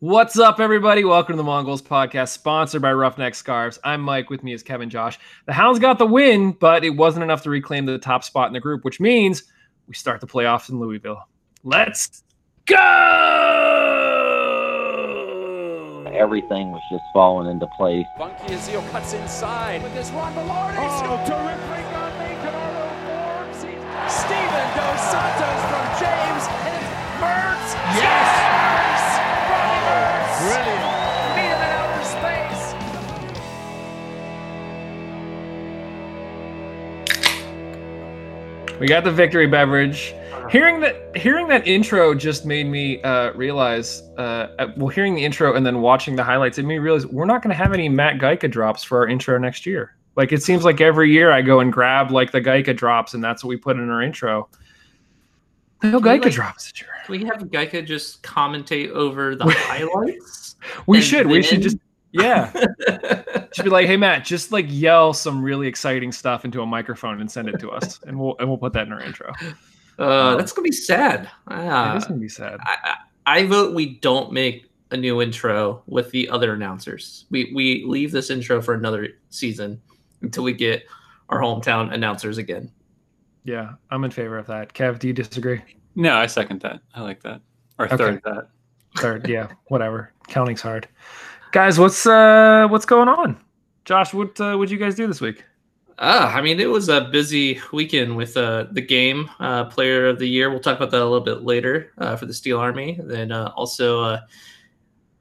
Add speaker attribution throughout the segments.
Speaker 1: What's up, everybody? Welcome to the Mongols podcast, sponsored by Roughneck Scarves. I'm Mike. With me is Kevin Josh. The Hounds got the win, but it wasn't enough to reclaim the top spot in the group, which means we start the playoffs in Louisville. Let's go!
Speaker 2: Everything was just falling into place.
Speaker 3: Funky Azil cuts inside with this run. Velarde. Oh, terrific on Kenardo Forbes. Steevan Dos Santos from James. And it's Mertz.
Speaker 4: Yes!
Speaker 1: We got the victory beverage. Hearing that, hearing that intro just made me uh, realize. Uh, well, hearing the intro and then watching the highlights, it made me realize we're not going to have any Matt Gajtka drops for our intro next year. Like it seems like every year I go and grab like the Gajtka drops, and that's what we put in our intro. No
Speaker 5: Can
Speaker 1: Gajtka
Speaker 5: like-
Speaker 1: drops this year.
Speaker 5: Can we have Geica just commentate over the highlights?
Speaker 1: We should. We should just yeah. She'd be like, hey Matt, just like yell some really exciting stuff into a microphone and send it to us, and we'll and we'll put that in our intro.
Speaker 5: uh, that's gonna be sad.
Speaker 1: it
Speaker 5: Ah,
Speaker 1: is gonna be sad.
Speaker 5: I, I I vote we don't make a new intro with the other announcers. We we leave this intro for another season until we get our hometown announcers again.
Speaker 1: Yeah, I'm in favor of that. Kev, do you disagree?
Speaker 6: No, I second that. I like that. Or
Speaker 1: Okay.
Speaker 6: third that.
Speaker 1: Third, yeah, whatever. Counting's hard. Guys, what's uh what's going on? Josh, what uh, would you guys do this week?
Speaker 5: Ah, I mean, it was a busy weekend with uh, the game uh, player of the year. We'll talk about that a little bit later uh, for the Steel Army. Then uh, also uh,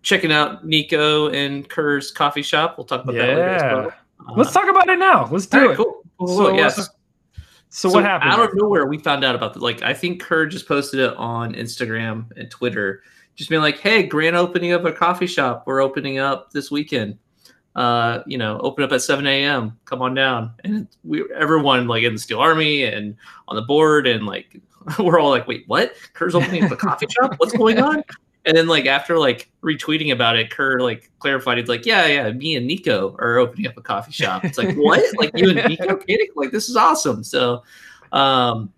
Speaker 5: checking out Nico and Kerr's coffee shop. We'll talk about that later as
Speaker 1: Yeah.
Speaker 5: well.
Speaker 1: Let's
Speaker 5: Uh,
Speaker 1: talk about it now. Let's do
Speaker 5: right,
Speaker 1: it.
Speaker 5: Cool. Cool,
Speaker 1: So, uh,
Speaker 5: yes.
Speaker 1: So, what happened?
Speaker 5: Out of nowhere, we found out about the like. I think Kerr just posted it on Instagram and Twitter, just being like, "Hey, grand opening of a coffee shop. We're opening up this weekend. Uh, you know, open up at 7 a.m. Come on down." And we, everyone like in the Steel Army and on the board, and like we're all like, "Wait, what? Kerr's opening up a coffee shop? What's going on?" And then like after like retweeting about it, Kerr like clarified. He's like, "Yeah, yeah, me and Nico are opening up a coffee shop." It's like, "What? like you and Nico kidding? Like this is awesome." So, um,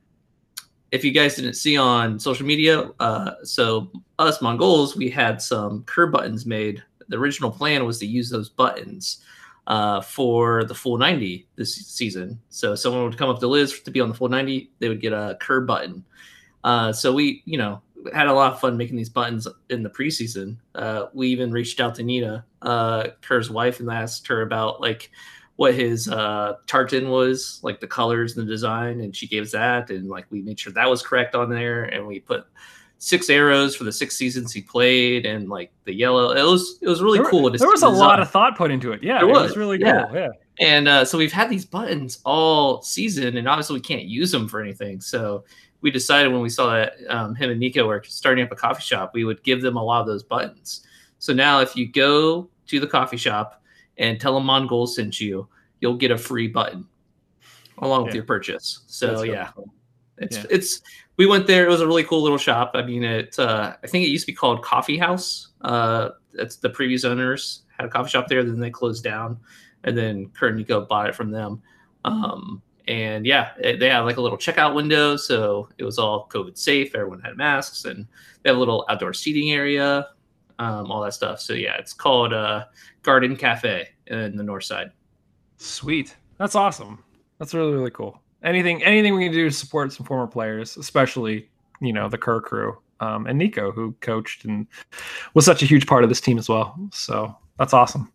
Speaker 5: if you guys didn't see on social media, uh, so us Mongols, we had some curb buttons made. The original plan was to use those buttons uh, for the full 90 this season. So someone would come up to Liz to be on the full 90, they would get a curb button. Uh, so we, you know, had a lot of fun making these buttons in the preseason. Uh, we even reached out to Nina, uh, Kerr's wife, and asked her about like what his uh, tartan was, like the colors and the design, and she gave us that, and like we made sure that was correct on there, and we put six arrows for the six seasons he played, and like the yellow. It was it was really
Speaker 1: there,
Speaker 5: cool.
Speaker 1: there was a lot of thought put into it. Yeah,
Speaker 5: There
Speaker 1: it was
Speaker 5: was,
Speaker 1: really
Speaker 5: yeah.
Speaker 1: cool. Yeah.
Speaker 5: And uh, so we've had these buttons all season, and obviously we can't use them for anything. So we decided when we saw that um, him and Nico were starting up a coffee shop, we would give them a lot of those buttons. So now if you go to the coffee shop and tell them Mongol sent you, you'll get a free button along with your purchase. So
Speaker 1: That's
Speaker 5: yeah,
Speaker 1: cool.
Speaker 5: It's
Speaker 1: Yeah.
Speaker 5: it's we went there. It was a really cool little shop. I mean, it uh, I think it used to be called Coffee House. Uh, that's the previous owners had a coffee shop there. Then they closed down, and then Kerr and Nico bought it from them. Um, and yeah, it, they had like a little checkout window, so it was all COVID safe. Everyone had masks, and they have a little outdoor seating area, um, all that stuff. So yeah, it's called uh, Garden Cafe in the north side.
Speaker 1: Sweet. That's awesome. That's really really cool. Anything anything we can do to support some former players, especially you know the Kerr crew um, and Nico, who coached and was such a huge part of this team as well. So that's awesome.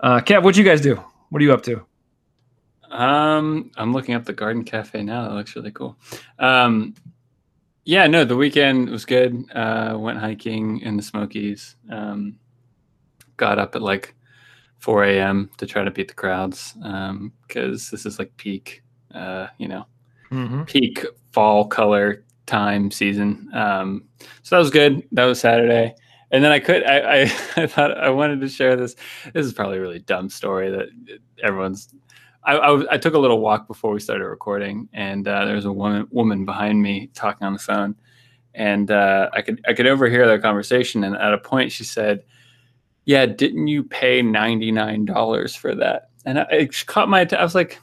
Speaker 1: Uh, Kev, what'd you guys do? What are you up to?
Speaker 6: Um, I'm looking up the Garden Cafe now. That looks really cool. Um, yeah, no, the weekend was good. Uh, went hiking in the Smokies. Um, got up at like 4 a.m. to try to beat the crowds because this is like peak, uh, you know,
Speaker 1: Mm-hmm.
Speaker 6: peak fall color time season. Um, so that was good. That was Saturday. And then I could, I, I, I thought I wanted to share this. This is probably a really dumb story that everyone's. I, I, I took a little walk before we started recording, and uh, there was a woman woman behind me talking on the phone, and uh, I could I could overhear their conversation. And at a point, she said, "Yeah, didn't you pay ninety nine dollars for that?" And I, it caught my. I was like,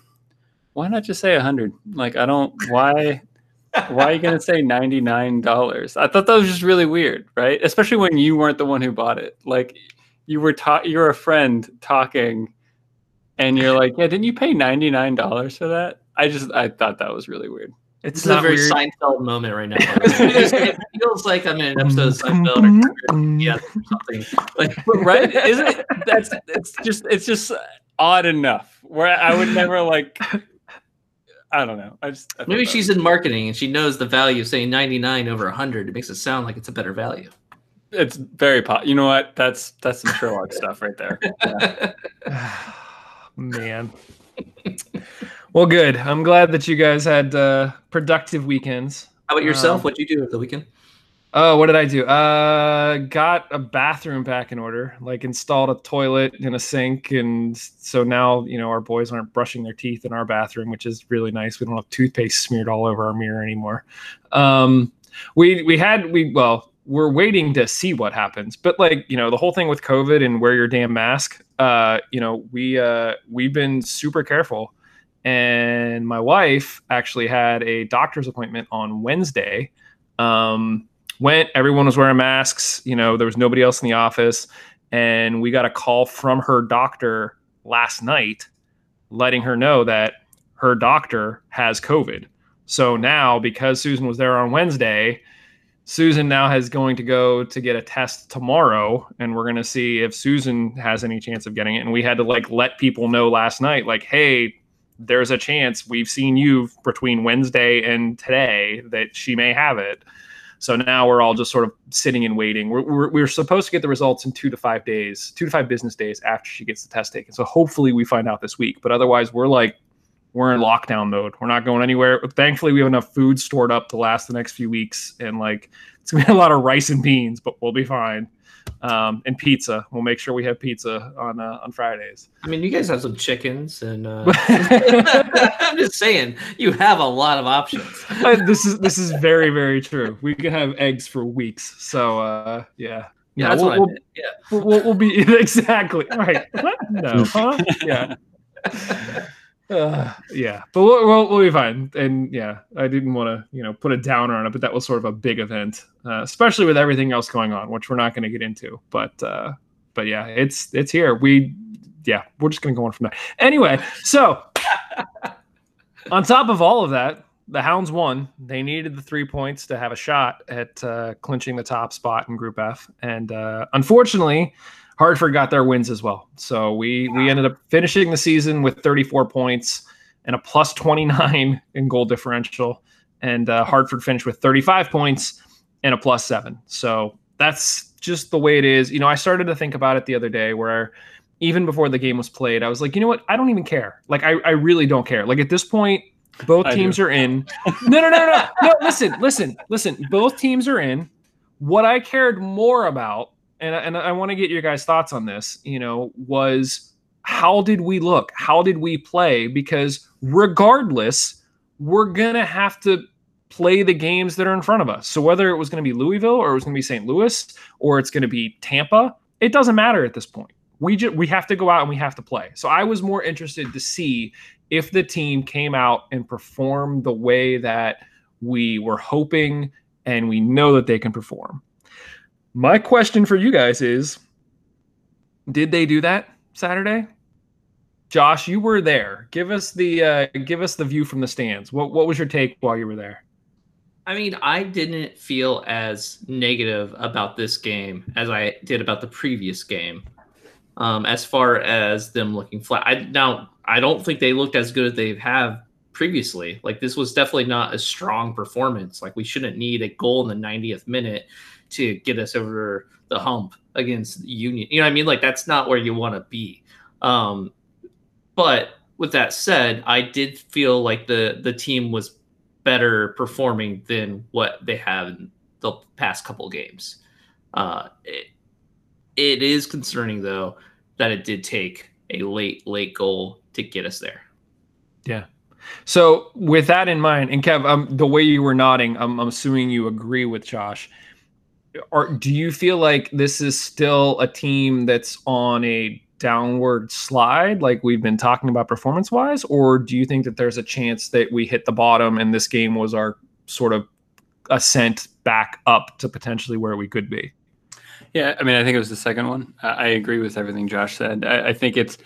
Speaker 6: "Why not just say a hundred? Like, I don't. Why? Why are you going to say $99? I thought that was just really weird, right? Especially when you weren't the one who bought it. Like you were ta- you're a friend talking and you're like, "Yeah, didn't you pay $99 for that?" I just I thought that was really weird.
Speaker 1: It's
Speaker 5: This a very
Speaker 1: weird.
Speaker 5: Seinfeld moment right now. it, it feels like I'm in an episode of Seinfeld or yeah, or something. Like
Speaker 6: right? Isn't it? That's it's just it's just odd enough where I would never like. I don't know. I just I
Speaker 5: maybe she's in marketing and she knows the value of saying 99 over 100. It makes it sound like it's a better value.
Speaker 6: it's very pop. You know what? That's that's some Sherlock stuff right there. Yeah.
Speaker 1: Man. well, good. I'm glad that you guys had uh, productive weekends.
Speaker 5: How about yourself?
Speaker 1: Um,
Speaker 5: What'd you do over the weekend?
Speaker 1: Oh, what did I do? Uh, got a bathroom back in order. Like installed a toilet and a sink, and so now you know our boys aren't brushing their teeth in our bathroom, which is really nice. We don't have toothpaste smeared all over our mirror anymore. Um, we we had we well we're waiting to see what happens, but like you know the whole thing with COVID and wear your damn mask. Uh, you know we uh we've been super careful, and my wife actually had a doctor's appointment on Wednesday. Um, went everyone was wearing masks you know there was nobody else in the office and we got a call from her doctor last night letting her know that her doctor has covid. So now because susan was there on wednesday susan now has going to go to get a test tomorrow and we're going to see if susan has any chance of getting it. And we had to like let people know last night like hey there's a chance. We've seen you between wednesday and today that she may have it so now we're all just sort of sitting and waiting. We're, we're, we're supposed to get the results in two to five days, two to five business days after she gets the test taken. So hopefully we find out this week. But otherwise, we're like, we're in lockdown mode. We're not going anywhere. Thankfully, we have enough food stored up to last the next few weeks. And like, it's gonna be a lot of rice and beans, but we'll be fine. Um, and pizza. We'll make sure we have pizza on uh, on Fridays.
Speaker 5: I mean, you guys have some chickens, and uh, I'm just saying, you have a lot of options.
Speaker 1: Uh, this is this is very very true. We can have eggs for weeks. So uh, yeah.
Speaker 5: Yeah, that's
Speaker 1: we'll,
Speaker 5: what
Speaker 1: we'll-.
Speaker 5: Yeah.
Speaker 1: We'll, we'll be exactly right. What? No, huh? Yeah, uh, yeah. But we'll, we'll we'll be fine. And yeah, I didn't want to you know put a downer on it, but that was sort of a big event, uh, especially with everything else going on, which we're not going to get into. But uh, but yeah, it's it's here. We yeah, we're just going to go on from there. Anyway, so on top of all of that, the Hounds won. They needed the three points to have a shot at uh, clinching the top spot in Group F, and uh, unfortunately, Hartford got their wins as well. So we we ended up finishing the season with 34 points and a plus 29 in goal differential, and uh, Hartford finished with 35 points and a plus seven. So that's just the way it is. You know, I started to think about it the other day where even before the game was played, I was like, you know what? I don't even care. Like, I, I really don't care. Like at this point, both
Speaker 6: I
Speaker 1: teams
Speaker 6: do.
Speaker 1: are in. No, no, no, no, no. Listen, listen, listen. Both teams are in. What I cared more about, and I- and I want to get your guys' thoughts on this, you know, was how did we look? How did we play? Because regardless, we're gonna have to play the games that are in front of us. So whether it was going to be Louisville or it was going to be St. Louis or it's going to be Tampa, it doesn't matter at this point. We just we have to go out and we have to play. So I was more interested to see if the team came out and performed the way that we were hoping and we know that they can perform. My question for you guys is did they do that Saturday? Josh, you were there. Give us the uh, give us the view from the stands. What what was your take while you were there?
Speaker 5: I mean, I didn't feel as negative about this game as I did about the previous game. Um, as far as them looking flat, I now I don't think they looked as good as they have previously. Like this was definitely not a strong performance. Like we shouldn't need a goal in the 90th minute to get us over the hump against Union. You know what I mean? Like that's not where you want to be. Um, but with that said, I did feel like the the team was better performing than what they have in the past couple games. Uh, it, it is concerning though that it did take a late late goal to get us there. Yeah.
Speaker 1: So with that in mind, and Kev, um, the way you were nodding, I'm, I'm assuming you agree with Josh. Or do you feel like this is still a team that's on a downward slide, like we've been talking about performance wise, or do you think that there's a chance that we hit the bottom and this game was our sort of ascent back up to potentially where we could be.
Speaker 6: Yeah, I mean, I think it was the second one. I, I agree with everything Josh said. I, I think it's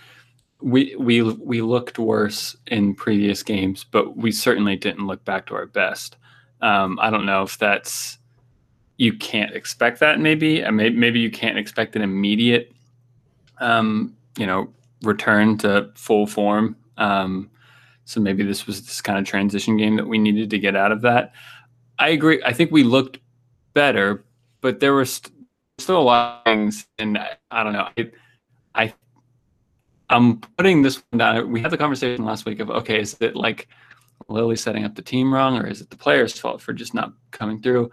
Speaker 6: we we we looked worse in previous games, but we certainly didn't look back to our best. Um, I don't know if that's you can't expect that. Maybe maybe you can't expect an immediate, um, you know, return to full form. Um, so maybe this was this kind of transition game that we needed to get out of that. I agree. I think we looked better, but there were st- still a lot of things, and I, I don't know. I, I I'm putting this one down. We had the conversation last week of okay, is it like Lilley setting up the team wrong, or is it the players' fault for just not coming through?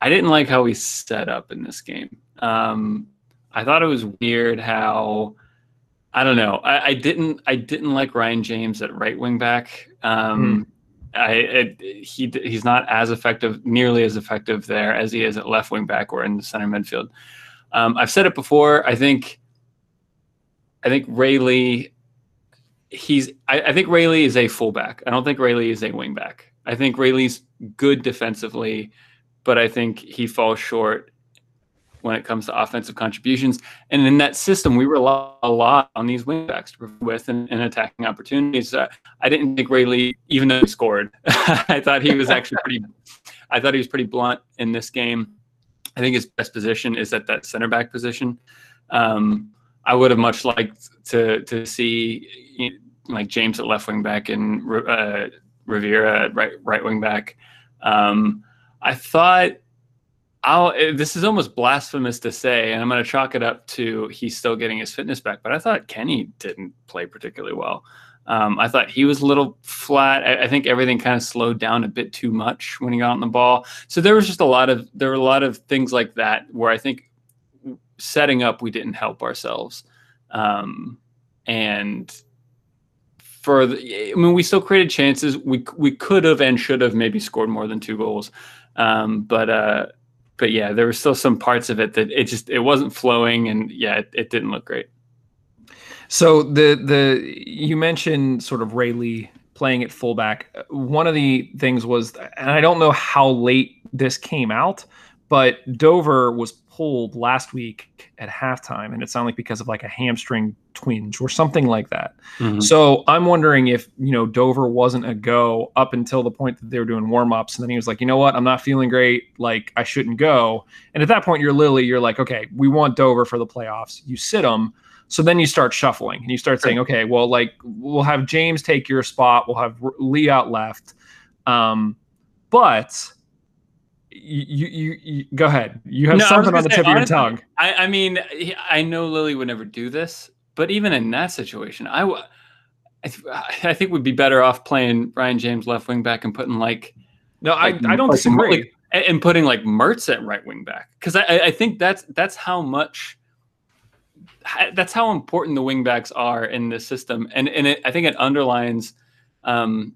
Speaker 6: I didn't like how we set up in this game. Um, I thought it was weird how I don't know. I, I, didn't I didn't like Ryan James at right wing back. Um, mm. I it, he he's not as effective, nearly as effective there as he is at left wing back or in the center midfield. Um, I've said it before. I think I think Rayleigh, he's I, I think Rayleigh is a fullback. I don't think Rayleigh is a wingback. I think Rayleigh's good defensively, but I think he falls short when it comes to offensive contributions. And in that system, we rely a lot on these wingbacks with and, and attacking opportunities. Uh, I didn't think Rayleigh, even though he scored, I thought he was actually pretty. I thought he was pretty blunt in this game. I think his best position is at that center back position. Um, I would have much liked to to see you know, like James at left wing back and uh, Rivera at right right wing back. Um, I thought I'll, eh, this is almost blasphemous to say, and I'm going to chalk it up to he's still getting his fitness back. But I thought Kenny didn't play particularly well. Um, I thought he was a little flat. I, I, think everything kind of slowed down a bit too much when he got on the ball. So there was just a lot of there were a lot of things like that where I think setting up, we didn't help ourselves. Um, and for the, I mean, we still created chances. We we could have and should have maybe scored more than two goals. Um, but uh, but yeah, there were still some parts of it that it just it wasn't flowing, and yeah, it, it didn't look great.
Speaker 1: So the the you mentioned sort of Rayleigh playing at fullback. One of the things was, and I don't know how late this came out, but Dover was pulled last week at halftime, and it sounded like because of like a hamstring twinge or something like that. Mm-hmm. So I'm wondering if you know Dover wasn't a go up until the point that they were doing warm ups, and then he was like, you know what, I'm not feeling great, like I shouldn't go. And at that point, you're Lilley, you're like, okay, we want Dover for the playoffs. You sit them. So then you start shuffling and you start saying, okay, well, like we'll have James take your spot, we'll have Lee out left, um, but you, you, you, go ahead. You have no, something on the say, tip honestly, of your tongue.
Speaker 6: I, I mean, I know Lilley would never do this, but even in that situation, I, I, th- I think would be better off playing Ryan James left wing back and putting like.
Speaker 1: No, like, I, I don't like, disagree. Like,
Speaker 6: and putting like Mertz at right wing back because I, I think that's that's how much that's how important the wing backs are in this system, and and it, I think it underlines um,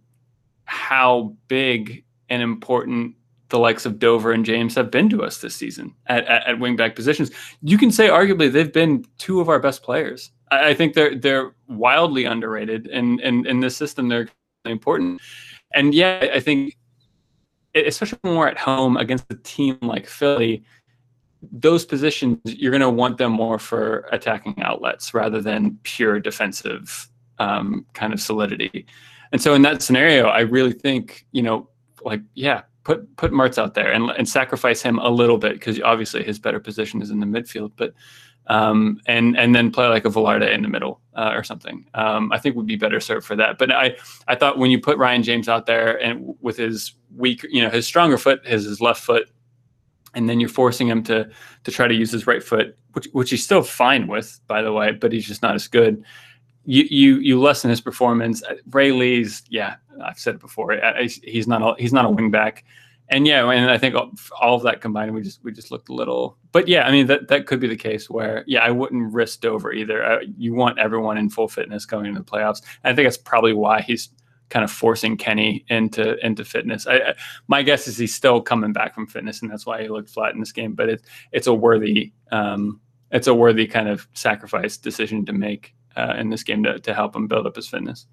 Speaker 6: how big and important the likes of Dover and James have been to us this season at, at, at wingback positions. You can say arguably they've been two of our best players. I, I think they're they're wildly underrated, and and in this system they're important. And yeah, I think especially when we're at home against a team like Philly, those positions you're going to want them more for attacking outlets rather than pure defensive um, kind of solidity. And so in that scenario, I really think you know, like yeah, put put Mertz out there and and sacrifice him a little bit because obviously his better position is in the midfield, but um, and and then play like a Velarde in the middle uh, or something. Um, I think would be better served for that. But I I thought when you put Ryan James out there and with his weak, you know, his stronger foot, his his left foot, and then you're forcing him to to try to use his right foot, which which he's still fine with, by the way, but he's just not as good. You you you lessen his performance. Rayleigh's, yeah, I've said it before. He's not a, he's not a wingback, and yeah, and I think all of that combined, we just we just looked a little. But yeah, I mean that that could be the case where yeah, I wouldn't risk Dover either. Uh, you want everyone in full fitness going into the playoffs. And I think that's probably why he's kind of forcing Kenny into into fitness. I, I, my guess is he's still coming back from fitness, and that's why he looked flat in this game. But it's it's a worthy um, it's a worthy kind of sacrifice decision to make uh, in this game to to help him build up his fitness.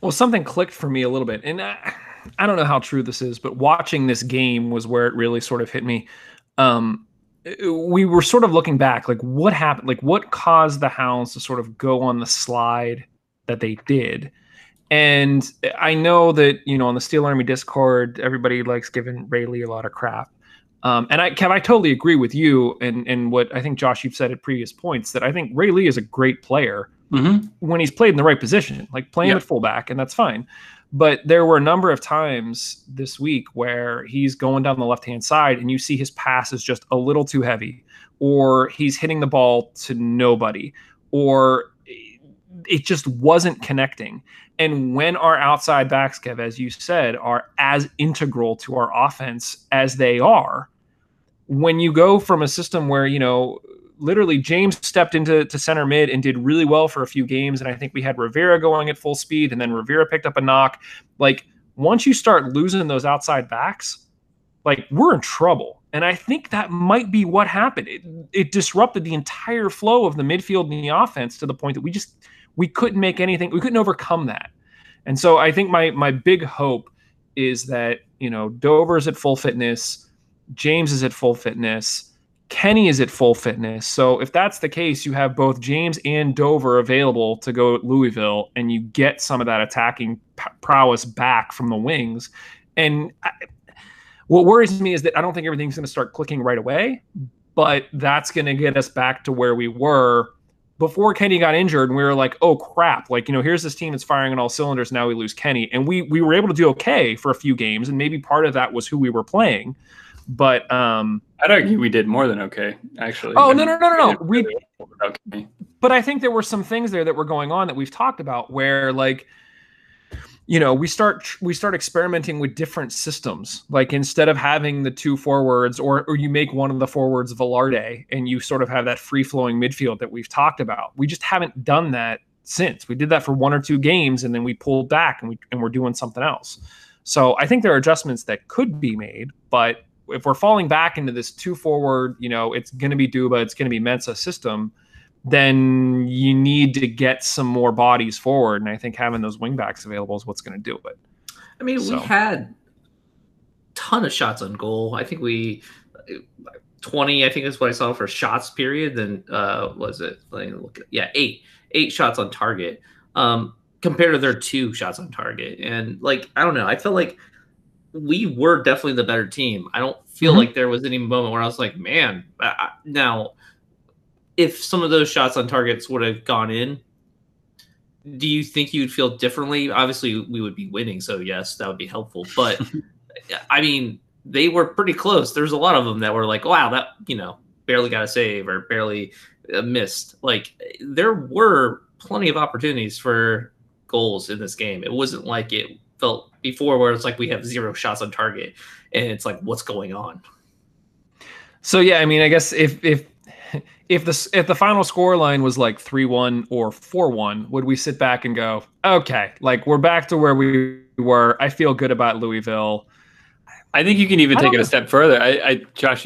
Speaker 1: Well, something clicked for me a little bit, and. I, I don't know how true this is, but watching this game was where it really sort of hit me. Um, we were sort of looking back, like what happened, like what caused the Hounds to sort of go on the slide that they did. And I know that you know on the Steel Army Discord, everybody likes giving Rayleigh a lot of crap. Um, and I, Kev, I totally agree with you and and what I think Josh you've said at previous points that I think Ray Lee is a great player
Speaker 6: Mm-hmm.
Speaker 1: when he's played in the right position, like playing
Speaker 6: Yeah.
Speaker 1: at fullback, and that's fine. But there were a number of times this week where he's going down the left hand side and you see his pass is just a little too heavy, or he's hitting the ball to nobody, or it just wasn't connecting. And when our outside backs, Kev, as you said, are as integral to our offense as they are, when you go from a system where, you know, literally James stepped into to center mid and did really well for a few games. And I think we had Rivera going at full speed, and then Rivera picked up a knock. Like once you start losing those outside backs, like we're in trouble. And I think that might be what happened. It, it disrupted the entire flow of the midfield and the offense to the point that we just we couldn't make anything, we couldn't overcome that. And so I think my my big hope is that, you know, Dover's at full fitness, James is at full fitness. Kenny is at full fitness. So if that's the case, you have both James and Dover available to go at Louisville, and you get some of that attacking prowess back from the wings. And I, what worries me is that I don't think everything's going to start clicking right away, but that's going to get us back to where we were before Kenny got injured, and we were like, "Oh crap!" Like you know, here's this team that's firing on all cylinders. Now we lose Kenny, and we we were able to do okay for a few games, and maybe part of that was who we were playing. But um,
Speaker 6: I'd argue we did more than okay, actually.
Speaker 1: Oh
Speaker 6: I
Speaker 1: no
Speaker 6: mean,
Speaker 1: no no no no.
Speaker 6: did
Speaker 1: We
Speaker 6: okay.
Speaker 1: but I think there were some things there that were going on that we've talked about where like you know we start we start experimenting with different systems. Like instead of having the two forwards or or you make one of the forwards Velarde and you sort of have that free flowing midfield that we've talked about. We just haven't done that since. We did that for one or two games and then we pulled back and we and we're doing something else. So I think there are adjustments that could be made but if we're falling back into this two forward you know it's going to be Duba it's going to be Mensah system then you need to get some more bodies forward. And I think having those wingbacks available is what's going to do it.
Speaker 5: I mean,
Speaker 1: So-
Speaker 5: we had ton of shots on goal. I think we twenty. I think is what I saw for shots period. Then uh, was it? Let me look. At, yeah, eight eight shots on target. Um, compared to their two shots on target, and like I don't know. I felt like we were definitely the better team. I don't feel
Speaker 1: Mhm.
Speaker 5: like there was any moment where I was like, man. I- now, if some of those shots on targets would have gone in, do you think you'd feel differently? Obviously, we would be winning, so yes, that would be helpful. But I mean, they were pretty close. There's a lot of them that were like, "Wow, that you know, barely got a save or barely uh, missed." Like there were plenty of opportunities for goals in this game. It wasn't like it felt before, where it's like we have zero shots on target, and it's like, what's going on?
Speaker 1: So yeah, I mean, I guess if if if the if the final score line was like three one or four one, would we sit back and go, okay, like we're back to where we were? I feel good about Louisville.
Speaker 6: I think you can even
Speaker 1: I
Speaker 6: take it a step further. I, I, Josh,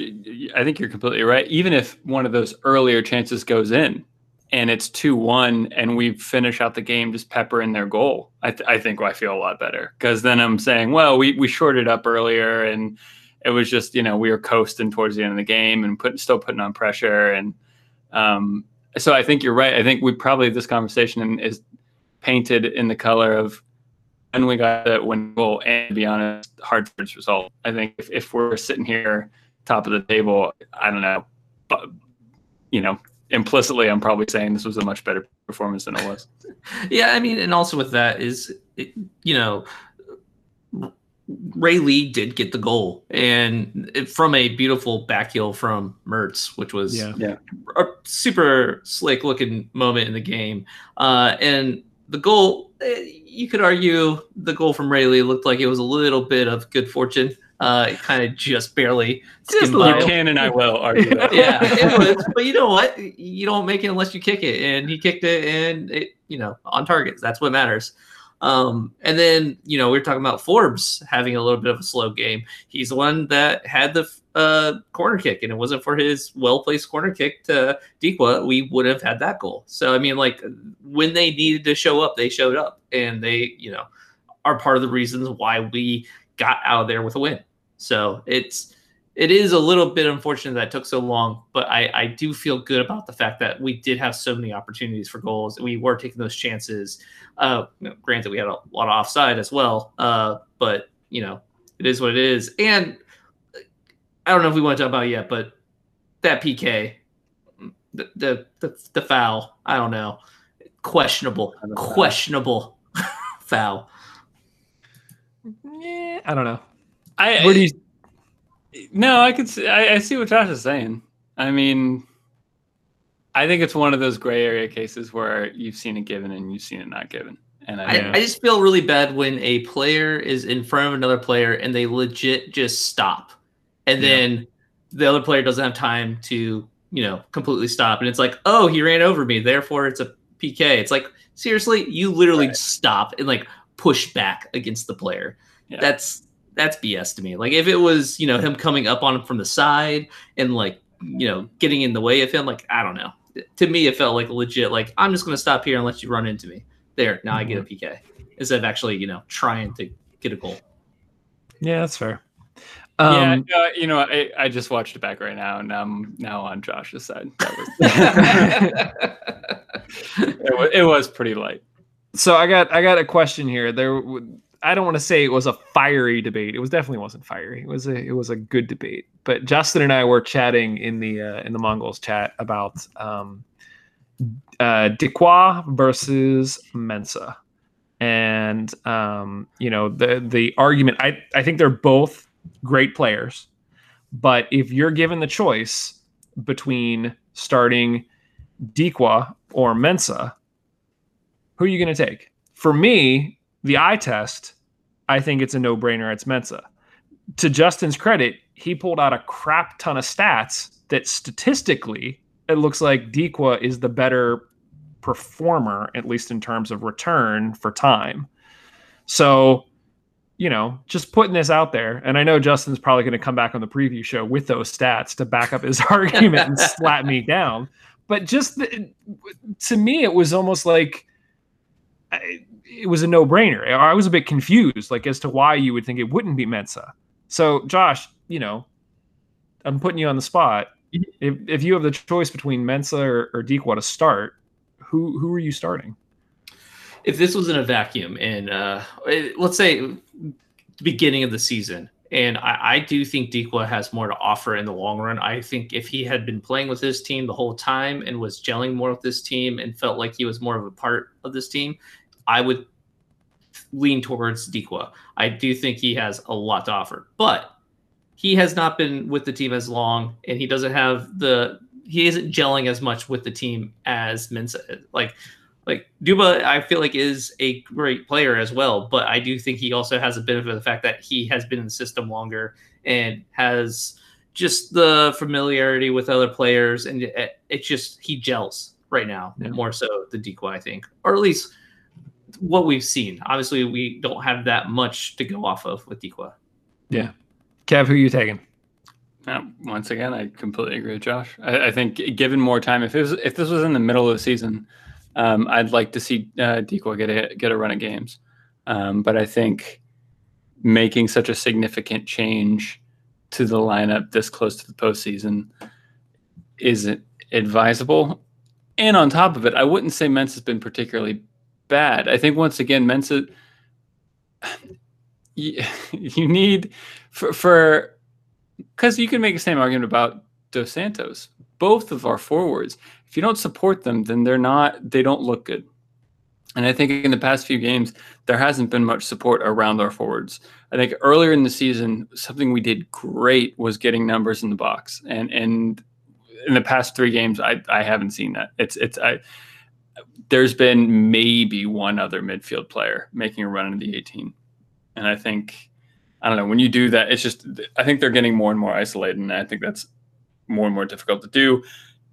Speaker 6: I think you're completely right. Even if one of those earlier chances goes in, and it's two one, and we finish out the game just pepper in their goal, I, th- I think I feel a lot better because then I'm saying, well, we we shorted up earlier, and it was just you know we were coasting towards the end of the game and putting still putting on pressure, and um, so I think you're right. I think we probably this conversation is painted in the color of when we got that win goal. And to be honest, Hartford's result. I think if, if we're sitting here top of the table, I don't know, but you know, implicitly, I'm probably saying this was a much better performance than it was.
Speaker 5: Yeah, I mean, and also with that is, you know, Ray Lee did get the goal, and it, from a beautiful back heel from Mertz, which was
Speaker 1: Yeah.
Speaker 6: Yeah.
Speaker 5: a super slick looking moment in the game. Uh, and the goal, eh, you could argue the goal from Ray Lee looked like it was a little bit of good fortune. Uh, it kind of just barely
Speaker 1: Just
Speaker 5: skimmed
Speaker 1: a
Speaker 5: by
Speaker 6: You can and I will argue that.
Speaker 5: yeah, it was. But you know what? You don't make it unless you kick it, and he kicked it, and it, you know, on target. That's what matters. Um, and then you know we are talking about Forbes having a little bit of a slow game. He's the one that had the uh, corner kick, and it wasn't for his well placed corner kick to Dikwa, we would have had that goal. So I mean, like when they needed to show up, they showed up, and they, you know, are part of the reasons why we got out of there with a win. So it's it is a little bit unfortunate that it took so long, but I, I do feel good about the fact that we did have so many opportunities for goals and we were taking those chances. Uh, you know, granted, we had a lot of offside as well, uh, but you know, it is what it is. And I don't know if we want to talk about it yet, but that PK, the the the, the foul, I don't know, questionable, questionable foul.
Speaker 1: Yeah, I don't know.
Speaker 6: I
Speaker 1: Where do you?
Speaker 6: No, I could see. I, I see what Josh is saying. I mean, I think it's one of those gray area cases where you've seen it given and you've seen it not given. And I,
Speaker 5: I, I just feel really bad when a player is in front of another player and they legit just stop, and
Speaker 1: Yeah.
Speaker 5: then the other player doesn't have time to you know completely stop, and it's like, oh, he ran over me, therefore it's a PK. It's like seriously, you literally
Speaker 6: Right.
Speaker 5: stop and like push back against the player.
Speaker 6: Yeah.
Speaker 5: That's that's BS to me. Like if it was you know him coming up on him from the side and like you know getting in the way of him, like I don't know. To me, it felt like legit. Like I'm just gonna stop here and let you run into me. There, now I get a
Speaker 6: Mm-hmm.
Speaker 5: PK instead of actually, you know, trying to get a goal.
Speaker 1: Yeah, that's fair.
Speaker 6: yeah,
Speaker 1: Um,
Speaker 6: no, you know, I, I just watched it back right now, and I'm now on Josh's side. That was it, was, it was pretty light.
Speaker 1: so I got I got a question here. There, w- I don't want to say it was a fiery debate. It was definitely wasn't fiery. It was a it was a good debate. But Justin and I were chatting in the uh, in the Mongols chat about um, uh, Dikwa versus Mensah, and um, you know the the argument. I I think they're both great players, but if you're given the choice between starting Dikwa or Mensah, who are you going to take? For me, the eye test, I think it's a no brainer. It's Mensah. To Justin's credit, he pulled out a crap ton of stats that statistically, it looks like Dikwa is the better performer, at least in terms of return for time. So, you know, just putting this out there, and I know Justin's probably going to come back on the preview show with those stats to back up his argument and slap me down. But just the, to me, it was almost like I- it was a no-brainer. I was a bit confused, like as to why you would think it wouldn't be Mensah. So, Josh, you know, I'm putting you on the spot. If if you have the choice between Mensa or, or Dikwa to start, who who are you starting?
Speaker 5: If this was in a vacuum and uh, let's say the beginning of the season, and I, I do think Dikwa has more to offer in the long run. I think if he had been playing with his team the whole time and was gelling more with this team and felt like he was more of a part of this team, I would lean towards Dikwa. I do think he has a lot to offer, but he has not been with the team as long, and he doesn't have the he isn't gelling as much with the team as Mensah. is. Like like Duba, I feel like is a great player as well, but I do think he also has a benefit of the fact that he has been in the system longer and has just the familiarity with other players, and it, it just he gels right now
Speaker 1: Yeah.
Speaker 5: more so than Dikwa, I think, or at least what we've seen. Obviously, we don't have that much to go off of with Dikwa.
Speaker 1: Kev, who are you taking?
Speaker 6: Uh, once again, I completely agree with Josh. I, I think given more time, if it was if this was in the middle of the season, um, I'd like to see uh, Dikwa get a get a run of games. Um, but I think making such a significant change to the lineup this close to the postseason isn't advisable. And on top of it, I wouldn't say Mensah's been particularly bad. I think once again, Mensah, you, you need for because you can make the same argument about Dos Santos. Both of our forwards, if you don't support them, then they're not. They don't look good. And I think in the past few games, there hasn't been much support around our forwards. I think earlier in the season, something we did great was getting numbers in the box. And and in the past three games, I I haven't seen that. It's it's I. There's been maybe one other midfield player making a run into the 18, and I think I don't know. When you do that, it's just I think they're getting more and more isolated, and I think that's more and more difficult to do.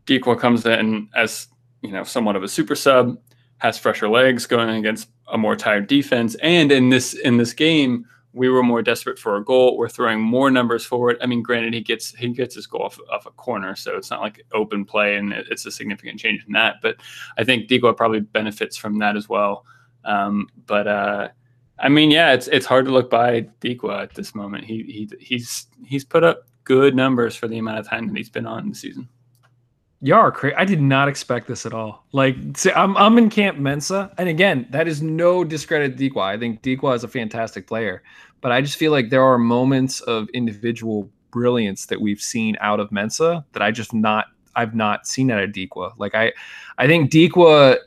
Speaker 6: Dikwa comes in as you know somewhat of a super sub, has fresher legs going against a more tired defense, and in this in this game, we were more desperate for a goal. We're throwing more numbers forward. I mean, granted, he gets he gets his goal off, off a corner, so it's not like open play, and it- it's a significant change in that. But I think Dikwa probably benefits from that as well. Um, but uh, I mean, yeah, it's it's hard to look by Dikwa at this moment. He he he's he's put up good numbers for the amount of time that he's been on the season.
Speaker 1: You are crazy. I did not expect this at all. Like, see, I'm I'm in Camp Mensah, and again, that is no discredit to Dikwa. I think Dikwa is a fantastic player, but I just feel like there are moments of individual brilliance that we've seen out of Mensah that I just not I've not seen out of Dikwa. Like I I think Dikwa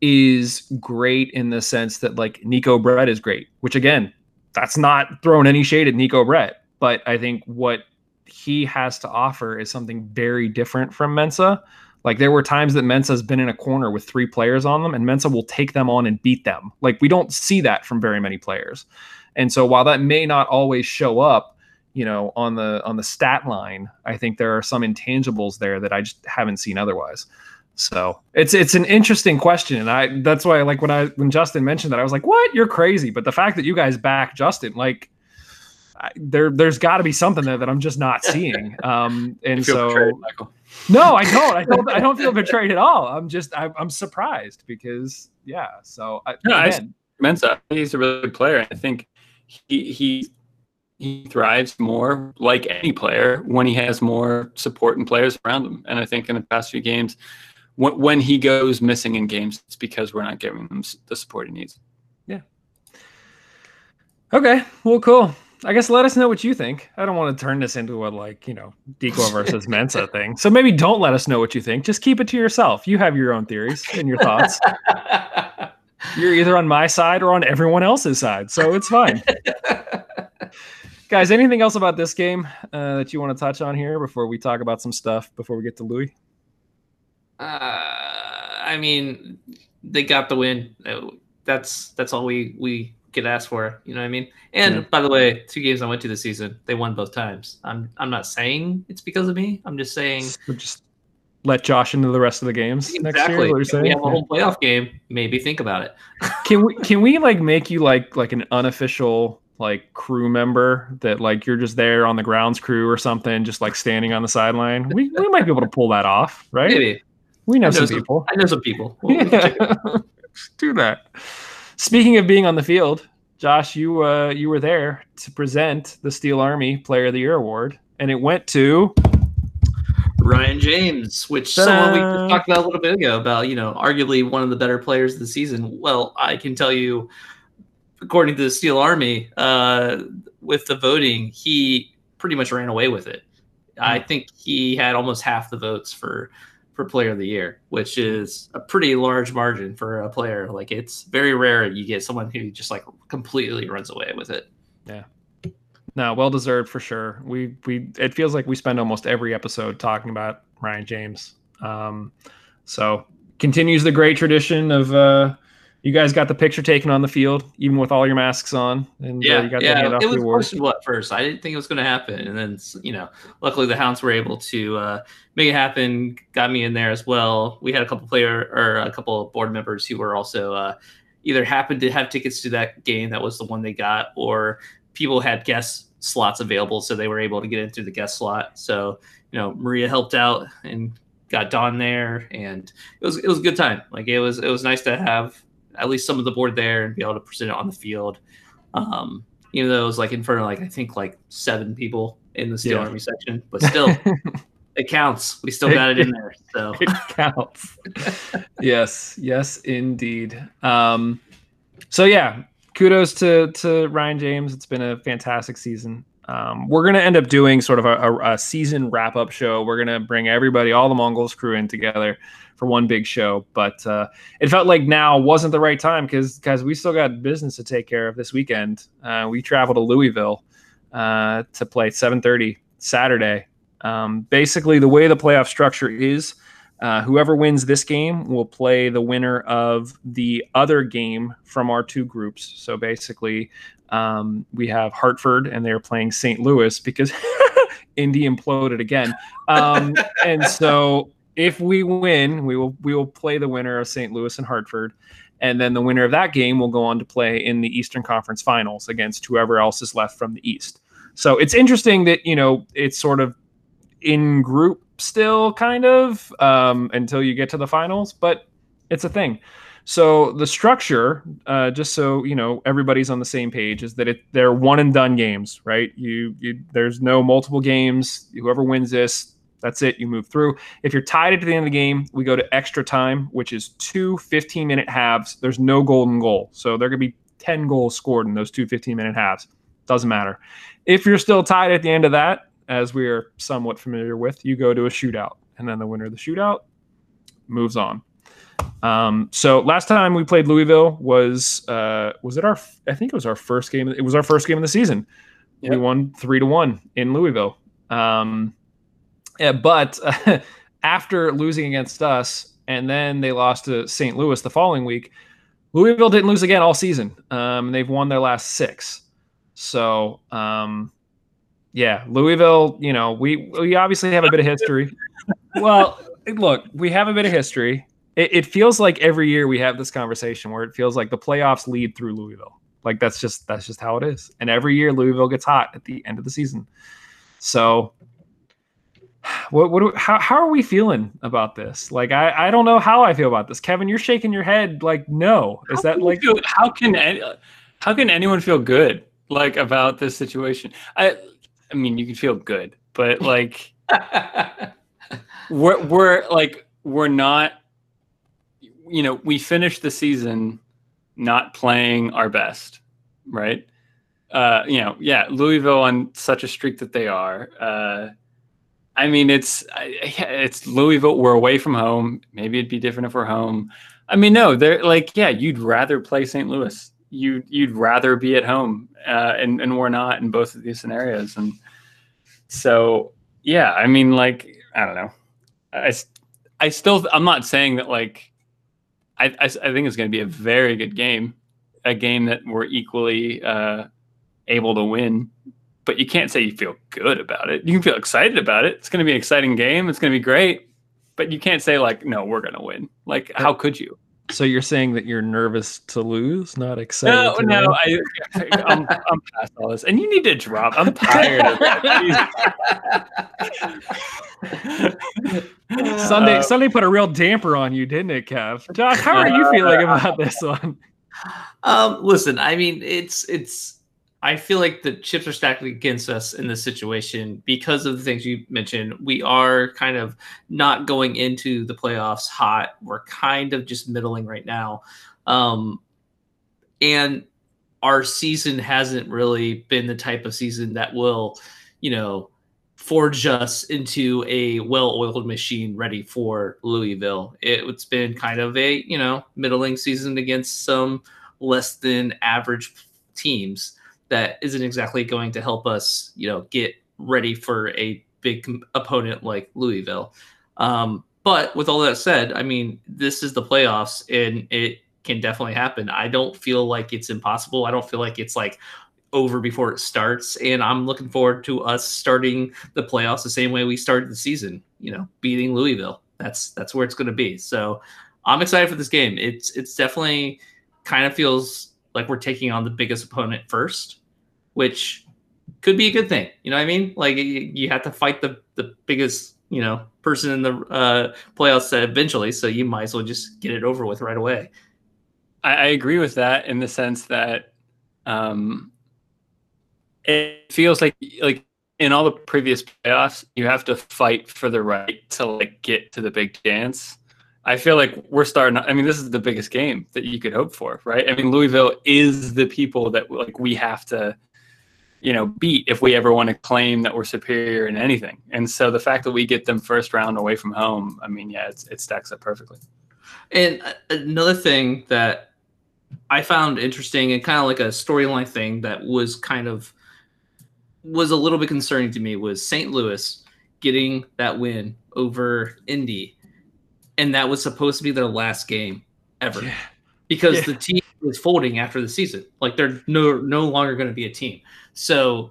Speaker 1: is great in the sense that like Nico Brett is great, which again, that's not throwing any shade at Nico Brett, but I think what he has to offer is something very different from Mensah. Like there were times that Mensah's been in a corner with three players on them, and Mensah will take them on and beat them. Like we don't see that from very many players. And so while that may not always show up, you know, on the on the stat line, I think there are some intangibles there that I just haven't seen otherwise. So it's it's an interesting question, and I that's why like when I when Justin mentioned that I was like, "What? You're crazy!" But the fact that you guys back Justin, like, I, there there's got to be something there that I'm just not seeing. Um, and so
Speaker 6: betrayed,
Speaker 1: no, I don't. I don't. I don't feel betrayed at all. I'm just I'm, I'm surprised because yeah. So I,
Speaker 6: no,
Speaker 1: again,
Speaker 6: I, Mensah, he's a really good player. I think he he he thrives more like any player when he has more support and players around him. And I think in the past few games when, when he goes missing in games, it's because we're not giving him the support he needs.
Speaker 1: Yeah. Okay. Well, cool. I guess let us know what you think. I don't want to turn this into a like, you know, Dikwa versus Mensah thing. So maybe don't let us know what you think. Just keep it to yourself. You have your own theories and your thoughts. You're either on my side or on everyone else's side. So it's fine. Guys, anything else about this game uh, that you want to touch on here before we talk about some stuff before we get to Louis?
Speaker 5: Uh, I mean, they got the win. That's that's all we we could ask for. You know what I mean? And yeah. by the way, two games I went to this season, they won both times. I'm I'm not saying it's because of me. I'm just saying
Speaker 1: we'll just let Josh into the rest of the games
Speaker 5: exactly.
Speaker 1: next year.
Speaker 5: We have a whole playoff game. Maybe think about it.
Speaker 1: can we can we like make you like like an unofficial like crew member that like you're just there on the grounds crew or something, just like standing on the sideline? We we might be able to pull that off, right?
Speaker 5: Maybe.
Speaker 1: We know, know
Speaker 5: some,
Speaker 1: people.
Speaker 5: I know some people.
Speaker 1: We'll, yeah. Do that. Speaking of being on the field, Josh, you uh, you were there to present the Steel Army Player of the Year award, and it went to
Speaker 5: Ryan James, which Ta-da! someone we talked about a little bit ago about, you know, arguably one of the better players of the season. Well, I can tell you, according to the Steel Army, uh, with the voting, he pretty much ran away with it. I hmm. think he had almost half the votes for for player of the year, which is a pretty large margin for a player. Like it's very rare you get someone who just like completely runs away with it.
Speaker 1: Yeah. No, well deserved for sure. We we it feels like we spend almost every episode talking about Ryan James. Um, so continues the great tradition of uh, you guys got the picture taken on the field, even with all your masks on. And
Speaker 5: yeah,
Speaker 1: uh, you got
Speaker 5: yeah, it was questionable at first. I didn't think it was going to happen, and then you know, luckily the Hounds were able to uh, make it happen. Got me in there as well. We had a couple player or a couple board members who were also uh, either happened to have tickets to that game that was the one they got, or people had guest slots available, so they were able to get in through the guest slot. So you know, Maria helped out and got Don there, and it was it was a good time. Like it was it was nice to have at least some of the board there and be able to present it on the field. Um, even though it was like in front of like I think like seven people in the Steel yeah. Army section, but still, it counts. We still got it in there, so
Speaker 1: it counts. yes, yes, indeed. Um, so yeah, kudos to to Ryan James. It's been a fantastic season. Um, we're going to end up doing sort of a, a, a season wrap up show. We're going to bring everybody, all the Mongols crew in together for one big show. But uh, it felt like now wasn't the right time because guys, we still got business to take care of this weekend. Uh, we travel to Louisville uh, to play 7:30 Saturday. Um, basically, the way the playoff structure is. Uh, whoever wins this game will play the winner of the other game from our two groups. So basically, um, we have Hartford, and they're playing St. Louis because Indy imploded again. Um, and so if we win, we will we will play the winner of St. Louis and Hartford, and then the winner of that game will go on to play in the Eastern Conference Finals against whoever else is left from the East. So it's interesting that you know it's sort of in group still, kind of um, until you get to the finals, but it's a thing. So the structure, uh, just so you know, everybody's on the same page, is that it they're one and done games, right? You, you there's no multiple games. Whoever wins this, that's it. You move through. If you're tied at the end of the game, we go to extra time, which is two 15 minute halves. There's no golden goal, so there could be 10 goals scored in those two 15 minute halves. Doesn't matter. If you're still tied at the end of that, as we are somewhat familiar with, you go to a shootout, and then the winner of the shootout moves on. Um, so last time we played Louisville was uh, was it our I think it was our first game. It was our first game of the season. Yep. We won three to one in Louisville. Um, yeah, but uh, after losing against us, and then they lost to St. Louis the following week. Louisville didn't lose again all season. Um, they've won their last six. So um, yeah, Louisville. You know, we we obviously have a bit of history. well, look, we have a bit of history. It, it, feels like every year we have this conversation where it feels like the playoffs lead through Louisville. Like that's just that's just how it is. And every year Louisville gets hot at the end of the season. So what what how how are we feeling about this? Like I I don't know how I feel about this. Kevin, you're shaking your head like no. Is how that like
Speaker 6: feel, how can how can anyone feel good like about this situation? I I mean, you can feel good, but like we're we're like we're not you know, we finished the season not playing our best, right? Uh, you know, yeah, Louisville on such a streak that they are. Uh, I mean, it's it's Louisville. We're away from home. Maybe it'd be different if we're home. I mean, no, they're like, yeah, you'd rather play St. Louis. You you'd rather be at home, uh, and and we're not in both of these scenarios. And so, yeah, I mean, like, I don't know. I I still I'm not saying that like I, I, I think it's going to be a very good game, a game that we're equally uh, able to win. But you can't say you feel good about it. You can feel excited about it. It's going to be an exciting game. It's going to be great. But you can't say like, no, we're going to win. Like, how could you?
Speaker 1: So you're saying that you're nervous to lose, not excited?
Speaker 6: No, no, I, I'm, I'm past all this, and you need to drop. I'm tired of
Speaker 1: that. Sunday, uh, Sunday put a real damper on you, didn't it, Kev? Josh, how are you feeling about this one?
Speaker 5: Um, listen, I mean, it's it's. I feel like the chips are stacked against us in this situation because of the things you mentioned. We are kind of not going into the playoffs hot. We're kind of just middling right now, um, and our season hasn't really been the type of season that will, you know, forge us into a well-oiled machine ready for Louisville. It, has been kind of a you know middling season against some less than average teams that isn't exactly going to help us you know get ready for a big opponent like Louisville. Um, but with all that said, I mean this is the playoffs and it can definitely happen. I don't feel like it's impossible. I don't feel like it's like over before it starts. And I'm looking forward to us starting the playoffs the same way we started the season, you know, beating Louisville. That's that's where it's going to be. So I'm excited for this game. It's it's definitely kind of feels like we're taking on the biggest opponent first, which could be a good thing. You know what I mean? Like you have to fight the the biggest, you know, person in the uh, playoffs eventually. So you might as well just get it over with right away.
Speaker 6: I, I agree with that in the sense that um, it feels like like in all the previous playoffs, you have to fight for the right to like get to the big dance. I feel like we're starting. I mean, this is the biggest game that you could hope for, right? I mean, Louisville is the people that like we have to, you know, beat if we ever want to claim that we're superior in anything. And so the fact that we get them first round away from home, I mean, yeah, it stacks up perfectly.
Speaker 5: And uh, another thing that I found interesting and kind of like a storyline thing that was kind of was a little bit concerning to me was St. Louis getting that win over Indy, and that was supposed to be their last game ever yeah. because yeah. the team was folding after the season. Like they're no no longer going to be a team. So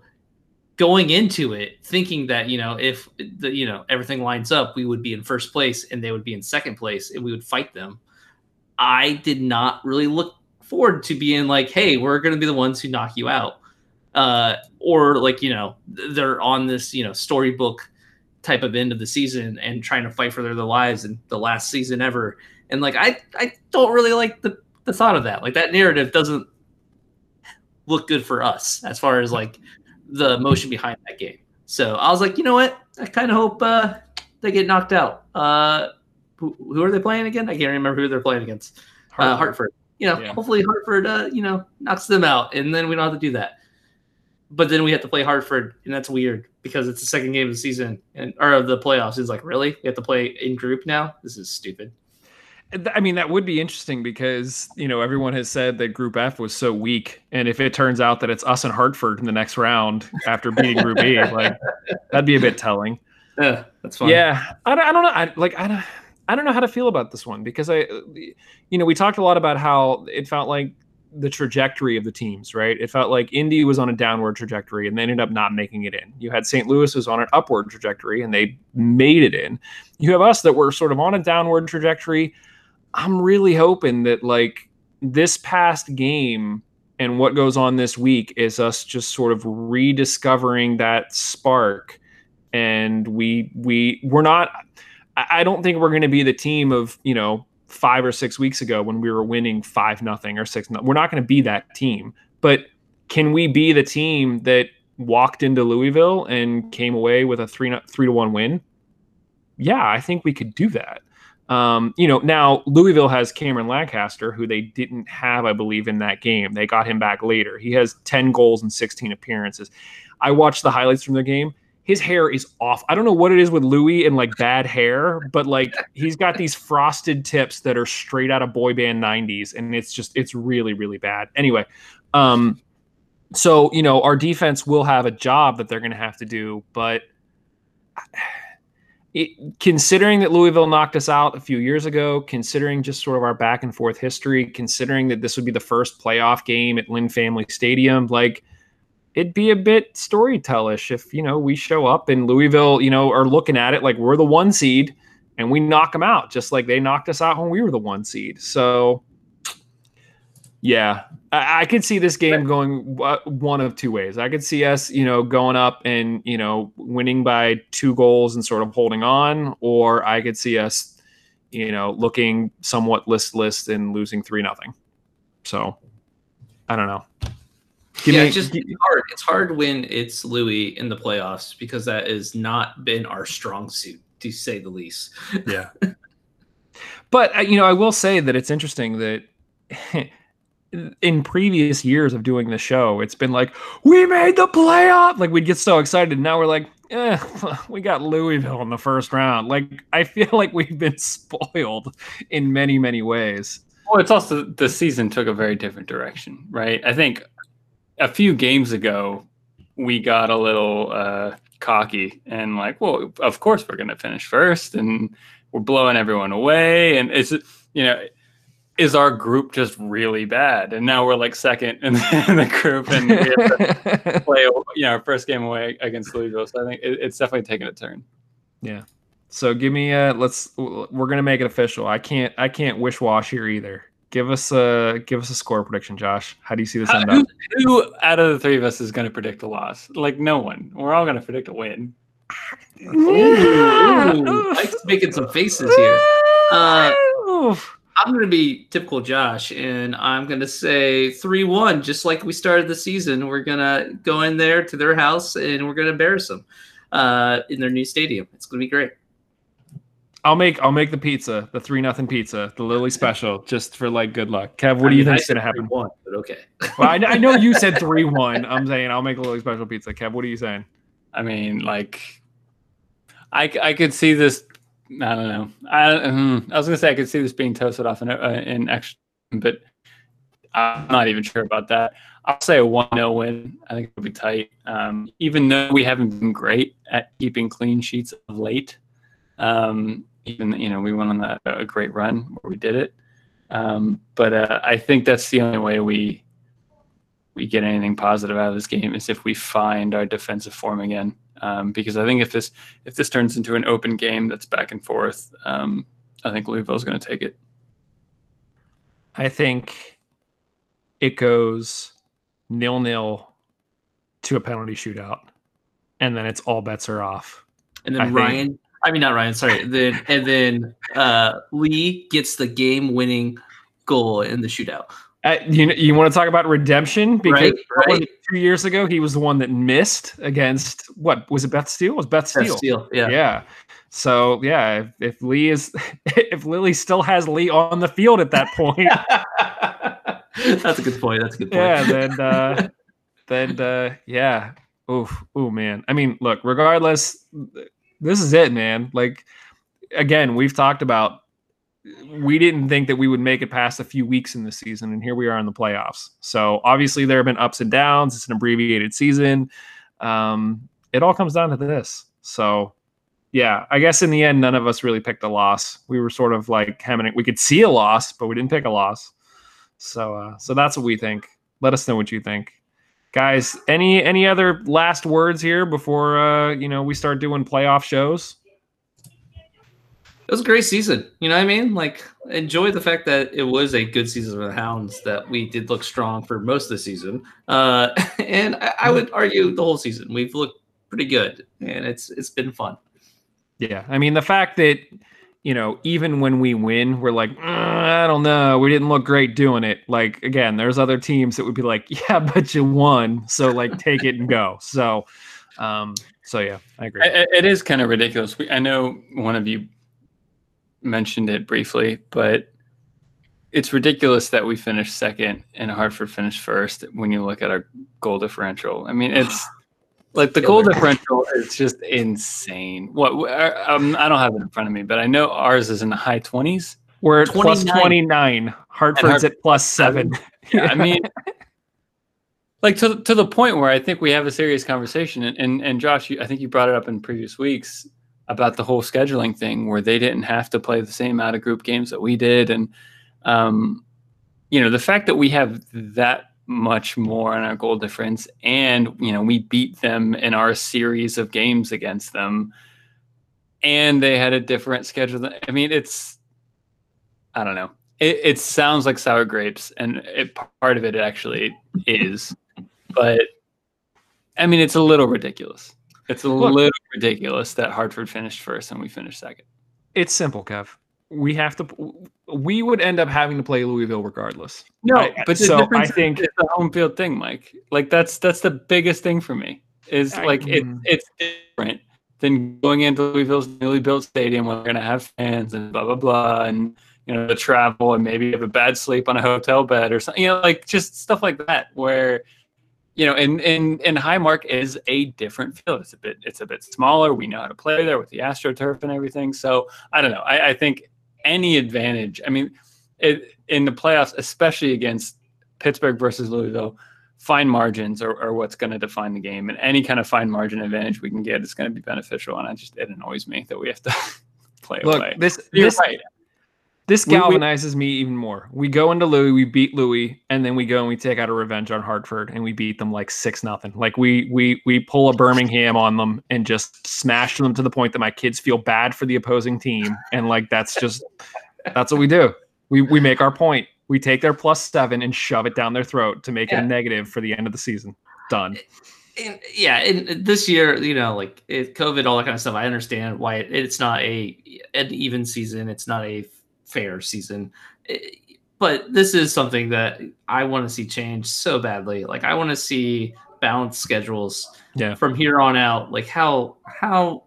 Speaker 5: going into it, thinking that you know if the you know everything lines up, we would be in first place and they would be in second place, and we would fight them. I did not really look forward to being like, hey, we're going to be the ones who knock you out uh, or like you know they're on this you know storybook type of end of the season and trying to fight for their, their lives in the last season ever. And like I I don't really like the the thought of that. Like that narrative doesn't look good for us as far as like the emotion behind that game. So I was like, you know what? I kind of hope uh, they get knocked out. Uh, who, who, are they playing again? I can't remember who they're playing against. Hartford. Uh, Hartford. You know, yeah. hopefully Hartford, uh, you know, knocks them out, and then we don't have to do that. But then we have to play Hartford, and that's weird because it's the second game of the season and or of the playoffs. It's like, really? We have to play in group now? This is stupid.
Speaker 1: I mean, that would be interesting because, you know, everyone has said that Group F was so weak. And if it turns out that it's us and Hartford in the next round after beating Group E, like, that'd be a bit telling.
Speaker 5: Yeah, that's fine.
Speaker 1: Yeah. I, I don't know. I, like, I don't, I don't know how to feel about this one because I, you know, we talked a lot about how it felt like the trajectory of the teams, right? It felt like Indy was on a downward trajectory and they ended up not making it in. You had St. Louis was on an upward trajectory and they made it in. You have us that were sort of on a downward trajectory I'm really hoping that like this past game and what goes on this week is us just sort of rediscovering that spark and we we we're not I don't think we're going to be the team of, you know, 5 or 6 weeks ago when we were winning 5 nothing or 6 nothing. We're not going to be that team. But can we be the team that walked into Louisville and came away with a 3 3 to 1 win? Yeah, I think we could do that. Um, you know, now Louisville has Cameron Lancaster, who they didn't have, I believe, in that game. They got him back later. He has 10 goals and 16 appearances. I watched the highlights from their game. His hair is off. I don't know what it is with Louis and like bad hair, but like he's got these frosted tips that are straight out of boy band 90s, and it's just it's really, really bad. Anyway, um, so you know, our defense will have a job that they're gonna have to do, but it, considering that Louisville knocked us out a few years ago, considering just sort of our back and forth history, considering that this would be the first playoff game at Lynn Family Stadium, like it'd be a bit storytellish if you know we show up and Louisville, you know, are looking at it like we're the one seed and we knock them out, just like they knocked us out when we were the one seed. So yeah, I, I could see this game going one of two ways. I could see us, you know, going up and you know winning by two goals and sort of holding on, or I could see us, you know, looking somewhat listless and losing three nothing. So, I don't know.
Speaker 5: Give yeah, me, it's just it's hard. It's hard when it's Louis in the playoffs because that has not been our strong suit, to say the least.
Speaker 1: Yeah. but uh, you know, I will say that it's interesting that in previous years of doing the show, it's been like, we made the playoff. Like we'd get so excited. Now we're like, eh, we got Louisville in the first round. Like I feel like we've been spoiled in many, many ways.
Speaker 6: Well, it's also the season took a very different direction, right? I think a few games ago, we got a little uh, cocky and like, well, of course we're going to finish first and we're blowing everyone away. And it's, you know, is our group just really bad? And now we're like second in the, in the group, and we have to play, you know, our first game away against Louisville. So I think it, it's definitely taken a turn.
Speaker 1: Yeah. So give me a let's we're gonna make it official. I can't I can't wish wash here either. Give us a give us a score prediction, Josh. How do you see this end
Speaker 6: who, up? Who out of the three of us is gonna predict a loss? Like no one. We're all gonna predict a win.
Speaker 5: Ooh, ooh. Mike's making some faces here. Uh, I'm going to be typical Josh, and I'm going to say 3 1, just like we started the season. We're going to go in there to their house and we're going to embarrass them uh, in their new stadium. It's going to be great.
Speaker 1: I'll make I'll make the pizza, the three nothing pizza, the Lilley special, just for like good luck. Kev, what I do you think is gonna happen?
Speaker 5: One, but okay.
Speaker 1: well, I, I, know you said three one. I'm saying I'll make a Lilley special pizza. Kev, what are you saying?
Speaker 6: I mean, like, I I could see this I don't know. I, um, I was gonna say I could see this being toasted off in, uh, in extra, but I'm not even sure about that. I'll say a one 0 win. I think it'll be tight. Um, even though we haven't been great at keeping clean sheets of late, um, even you know we went on that a great run where we did it. Um, but uh, I think that's the only way we we get anything positive out of this game is if we find our defensive form again um, because I think if this if this turns into an open game that's back and forth, um, I think Louisville's going to take it.
Speaker 1: I think it goes nil nil to a penalty shootout, and then it's all bets are off.
Speaker 5: and then
Speaker 1: I think.
Speaker 5: Ryan. I mean, not Ryan. Sorry. Then and then uh, Lee gets the game-winning goal in the shootout.
Speaker 1: Uh, you you want to talk about redemption because
Speaker 5: Right, right.
Speaker 1: two years ago he was the one that missed against what was it Beth Steele? It was Beth Steele?
Speaker 5: Beth Steele, yeah.
Speaker 1: yeah. So yeah, if, if Lee is if Lilley still has Lee on the field at that point,
Speaker 5: That's a good point. That's a good point.
Speaker 1: yeah, then uh, then uh, yeah. Oof, ooh man. I mean, look, regardless, this is it, man. Like again, we've talked about we didn't think that we would make it past a few weeks in the season, and here we are in the playoffs. So obviously there have been ups and downs. It's an abbreviated season. Um, it all comes down to this. So yeah, I guess in the end, none of us really picked a loss. We were sort of like hemming. We could see a loss, but we didn't pick a loss. So uh, so that's what we think. Let us know what you think. Guys, any any other last words here before uh, you know we start doing playoff shows?
Speaker 5: It was a great season. You know what I mean? Like, enjoy the fact that it was a good season for the Hounds, that we did look strong for most of the season. Uh, and I, I would argue the whole season. We've looked pretty good, and it's it's been fun.
Speaker 1: Yeah, I mean the fact that you know even when we win, we're like, "Uh, I don't know, we didn't look great doing it. Like again, there's other teams that would be like, yeah, but you won, so like take it and go. So, um, so yeah, I agree.
Speaker 6: I- I- it is kind of ridiculous. We, I know one of you mentioned it briefly, but it's ridiculous that we finished second and Hartford finished first when you look at our goal differential. I mean, it's like the goal differential is just insane. What uh, um, I don't have it in front of me, but I know ours is in the high 20s.
Speaker 1: We're at plus
Speaker 5: 29.
Speaker 1: 29. Hartford's
Speaker 6: Hart-
Speaker 1: at plus seven.
Speaker 6: Yeah, I mean, like to to the point where I think we have a serious conversation. And and, and Josh, you, I think you brought it up in previous weeks about the whole scheduling thing, where they didn't have to play the same out of group games that we did, and um, you know, the fact that we have that much more on our goal difference, and you know, we beat them in our series of games against them, and they had a different schedule. I mean, it's I don't know. It, it sounds like sour grapes, and it, part of it actually is, but I mean, it's a little ridiculous. It's a
Speaker 1: Look-
Speaker 6: little ridiculous that Hartford finished first and we finished second.
Speaker 1: It's simple, Kev. We have to. We would end up having to play Louisville regardless.
Speaker 6: No,
Speaker 1: I-
Speaker 6: but the
Speaker 1: so I think-
Speaker 6: it's a home field thing, Mike. Like that's that's the biggest thing for me. Is
Speaker 1: I-
Speaker 6: like it,
Speaker 1: mm.
Speaker 6: it's different than going into Louisville's newly built stadium where we're gonna have fans and blah blah blah and you know the travel and maybe have a bad sleep on a hotel bed or something. You know, like just stuff like that where you know, and and and Highmark is a different field. It's a bit it's a bit smaller. We know how to play there with the AstroTurf and everything. So I don't know. I, I think any advantage. I mean, it, in the playoffs, especially against Pittsburgh versus Louisville, fine margins are, are what's going to define the game, and any kind of fine margin advantage we can get is going to be beneficial. And I just it annoys me that we have to play
Speaker 1: Look,
Speaker 6: away.
Speaker 1: this
Speaker 6: You're
Speaker 1: this
Speaker 6: right.
Speaker 1: This
Speaker 6: We- we-
Speaker 1: galvanizes me even more. We go into Louis, we beat Louis, and then we go and we take out a revenge on Hartford, and we beat them like six nothing. Like we we we pull a Birmingham on them and just smash them to the point that my kids feel bad for the opposing team, and like that's just that's what we do. We we make our point. We take their plus seven and shove it down their throat to make it a negative for the end of the season. Done.
Speaker 5: and yeah, and this year, you know, like it, COVID, all that kind of stuff. I understand why it, it's not a an even season. It's not a fair season, Eh, but this is something that I want to see change so badly. Like I want to see balanced schedules.
Speaker 1: Yeah.
Speaker 5: From here on out, like how how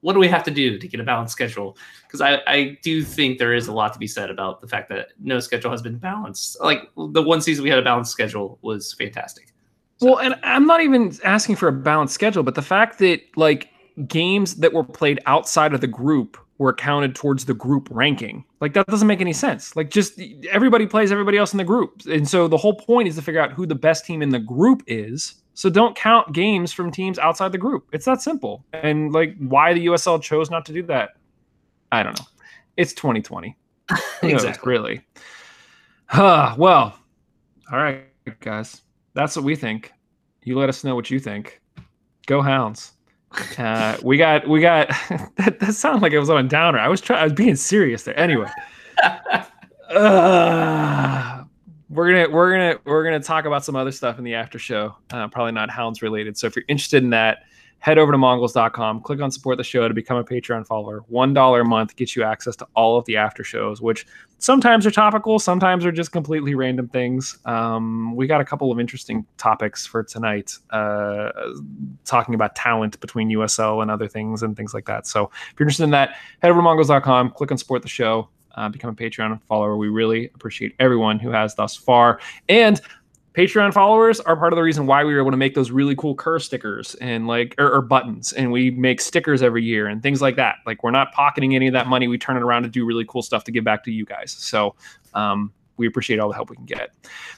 Speaker 5: what do we have to do to get a balanced schedule? Because I, I do think there is a lot to be said about the fact that no schedule has been balanced. Like the one season we had a balanced schedule was fantastic.
Speaker 1: Well, and I'm not even asking for a balanced schedule, but the fact that like games that were played outside of the group were counted towards the group ranking, like that doesn't make any sense. Like just everybody plays everybody else in the group. And so the whole point is to figure out who the best team in the group is. So don't count games from teams outside the group. It's that simple. And like why the USL chose not to do that, I don't know. It's 2020. Who knows,
Speaker 5: exactly.
Speaker 1: really. Huh, well, all right, guys. That's what we think. You let us know what you think. Go Hounds. Uh, we got we got that, that sounded like it was on a downer. I was trying I was being serious there. Anyway. Uh, we're gonna we're gonna we're gonna talk about some other stuff in the after show. Uh, probably not Hounds related. So if you're interested in that, head over to mongols.com, click on support the show to become a Patreon follower. $1 a month gets you access to all of the after shows, which sometimes are topical, sometimes are just completely random things. Um, we got a couple of interesting topics for tonight, uh, talking about talent between USL and other things and things like that. So if you're interested in that, head over to mongols.com, click on support the show. Uh, become a Patreon follower. We really appreciate everyone who has thus far. And Patreon followers are part of the reason why we were able to make those really cool Kerr stickers and like or, or, buttons, and we make stickers every year and things like that. Like we're not pocketing any of that money; we turn it around to do really cool stuff to give back to you guys. So um, we appreciate all the help we can get.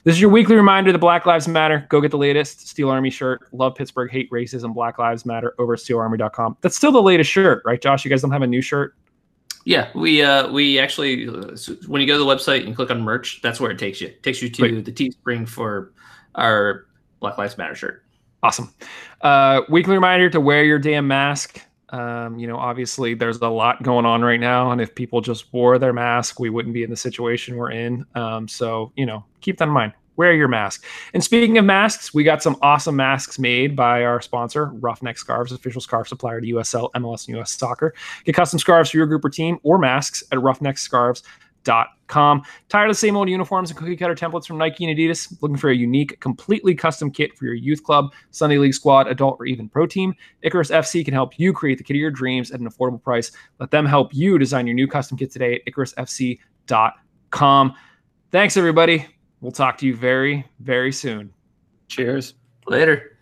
Speaker 1: This is your weekly reminder that Black Lives Matter. Go get the latest Steel Army shirt. Love Pittsburgh, hate racism. Black Lives Matter over at steelarmy.com. That's still the latest shirt, right, Josh? You guys don't have a new shirt?
Speaker 5: Yeah, we uh we actually uh, when you go to the website and click on merch, that's where it takes you. It takes you to Wait. the Teespring for our Black Lives Matter shirt.
Speaker 1: Awesome. Uh, weekly reminder to wear your damn mask. Um, you know, obviously there's a lot going on right now, and if people just wore their mask, we wouldn't be in the situation we're in. Um, so you know, keep that in mind wear your mask. And speaking of masks, we got some awesome masks made by our sponsor, Roughneck Scarves, official scarf supplier to USL, MLS, and US Soccer. Get custom scarves for your group or team or masks at roughneckscarves.com. Tired of the same old uniforms and cookie cutter templates from Nike and Adidas? Looking for a unique, completely custom kit for your youth club, Sunday league squad, adult, or even pro team? Icarus FC can help you create the kit of your dreams at an affordable price. Let them help you design your new custom kit today at icarusfc.com. Thanks, everybody. We'll talk to you very, very soon.
Speaker 6: Cheers.
Speaker 5: Later.